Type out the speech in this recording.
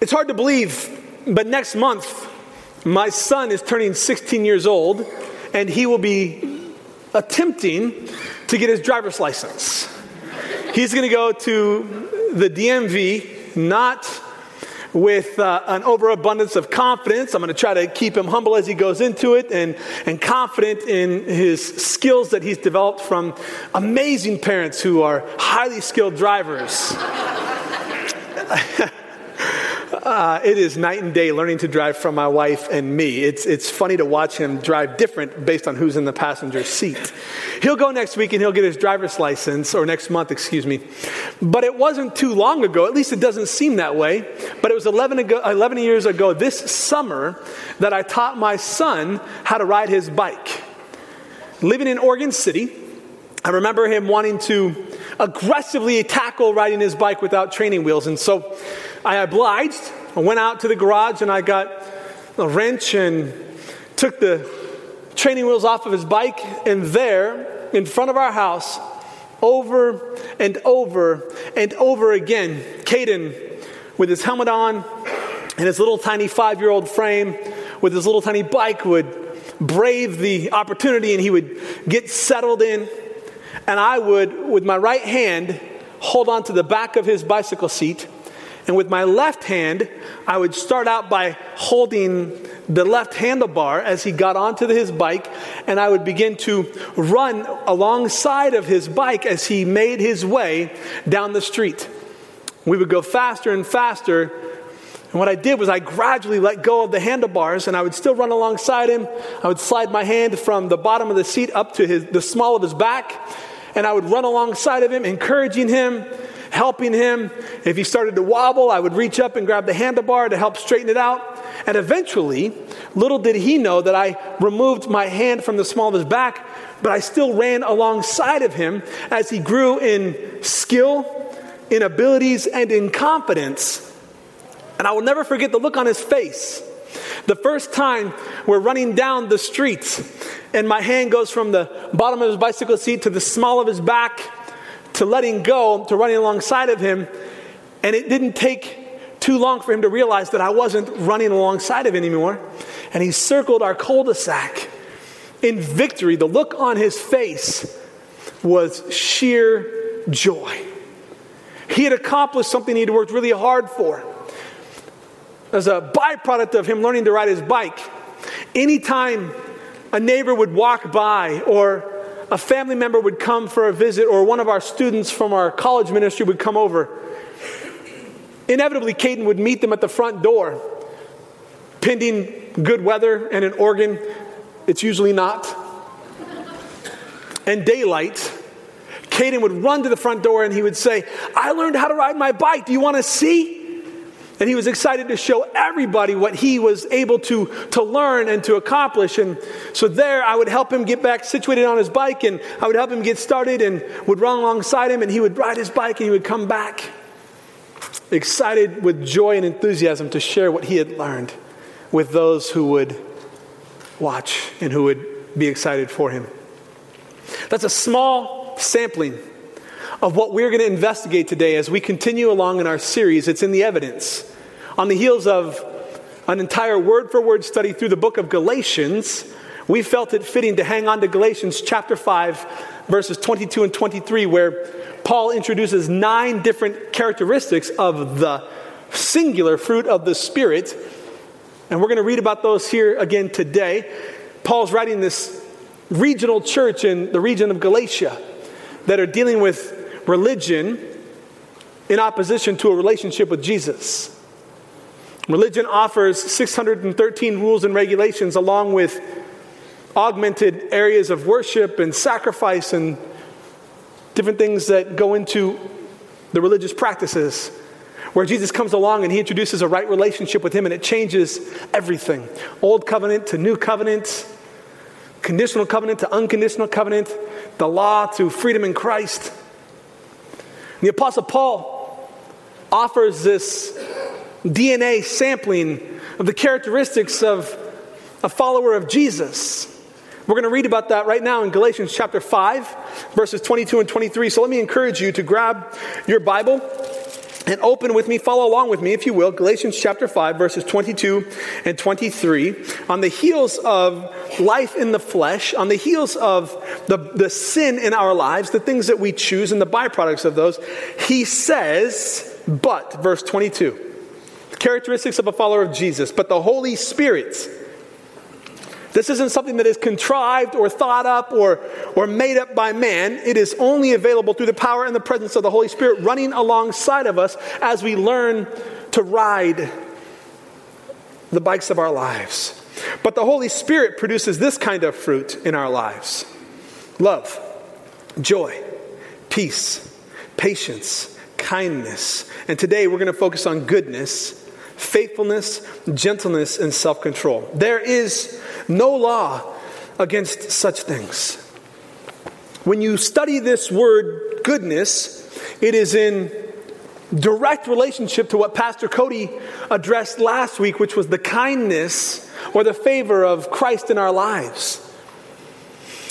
It's hard to believe, but next month, my son is turning 16 years old, and he will be attempting to get his driver's license. He's going to go to the DMV, not with uh, an overabundance of confidence. I'm going to try to keep him humble as he goes into it and, and confident in his skills that he's developed from amazing parents who are highly skilled drivers. Uh, it is night and day learning to drive from my wife and me. It's, it's funny to watch him drive different based on who's in the passenger seat. He'll go next week and he'll get his driver's license, or next month, excuse me. But it wasn't too long ago, at least it doesn't seem that way, but it was 11, ago, 11 years ago this summer that I taught my son how to ride his bike. Living in Oregon City, I remember him wanting to aggressively tackle riding his bike without training wheels. And so I obliged. I went out to the garage and I got a wrench and took the training wheels off of his bike. And there, in front of our house, over and over and over again, Caden, with his helmet on and his little tiny five year old frame, with his little tiny bike, would brave the opportunity and he would get settled in. And I would, with my right hand, hold on to the back of his bicycle seat and with my left hand, I would start out by holding the left handlebar as he got onto his bike, and I would begin to run alongside of his bike as he made his way down the street. We would go faster and faster. And what I did was I gradually let go of the handlebars and I would still run alongside him. I would slide my hand from the bottom of the seat up to his, the small of his back and I would run alongside of him, encouraging him helping him. If he started to wobble, I would reach up and grab the handlebar to help straighten it out. And eventually, little did he know that I removed my hand from the small of his back, but I still ran alongside of him as he grew in skill, in abilities, and in confidence. And I will never forget the look on his face. The first time we're running down the street, and my hand goes from the bottom of his bicycle seat to the small of his back to letting go, to running alongside of him. And it didn't take too long for him to realize that I wasn't running alongside of him anymore. And he circled our cul de sac in victory. The look on his face was sheer joy. He had accomplished something he'd worked really hard for. As a byproduct of him learning to ride his bike, anytime a neighbor would walk by or a family member would come for a visit or one of our students from our college ministry would come over, inevitably Caden would meet them at the front door, pending good weather and an Oregon. It's usually not. And daylight. Caden would run to the front door and he would say, I learned how to ride my bike. Do you want to see? And he was excited to show everybody what he was able to, to learn and to accomplish. And so there, I would help him get back situated on his bike and I would help him get started and would run alongside him and he would ride his bike and he would come back excited with joy and enthusiasm to share what he had learned with those who would watch and who would be excited for him. That's a small sampling of what we're going to investigate today as we continue along in our series. It's in the evidence. On the heels of an entire word for word study through the book of Galatians, we felt it fitting to hang on to Galatians chapter 5, verses 22 and 23, where Paul introduces nine different characteristics of the singular fruit of the Spirit. And we're going to read about those here again today. Paul's writing this regional church in the region of Galatia that are dealing with religion in opposition to a relationship with Jesus. Religion offers 613 rules and regulations, along with augmented areas of worship and sacrifice and different things that go into the religious practices. Where Jesus comes along and he introduces a right relationship with him, and it changes everything old covenant to new covenant, conditional covenant to unconditional covenant, the law to freedom in Christ. The Apostle Paul offers this DNA sampling of the characteristics of a follower of Jesus. We're going to read about that right now in Galatians chapter 5, verses 22 and 23. So let me encourage you to grab your Bible and open with me, follow along with me, if you will, Galatians chapter 5, verses 22 and 23. On the heels of life in the flesh, on the heels of the, the sin in our lives, the things that we choose and the byproducts of those, he says, but, verse 22, characteristics of a follower of Jesus, but the Holy Spirit this isn't something that is contrived or thought up or, or made up by man. It is only available through the power and the presence of the Holy Spirit running alongside of us as we learn to ride the bikes of our lives. But the Holy Spirit produces this kind of fruit in our lives love, joy, peace, patience, kindness. And today we're going to focus on goodness, faithfulness, gentleness, and self control. There is no law against such things. When you study this word goodness, it is in direct relationship to what Pastor Cody addressed last week, which was the kindness or the favor of Christ in our lives.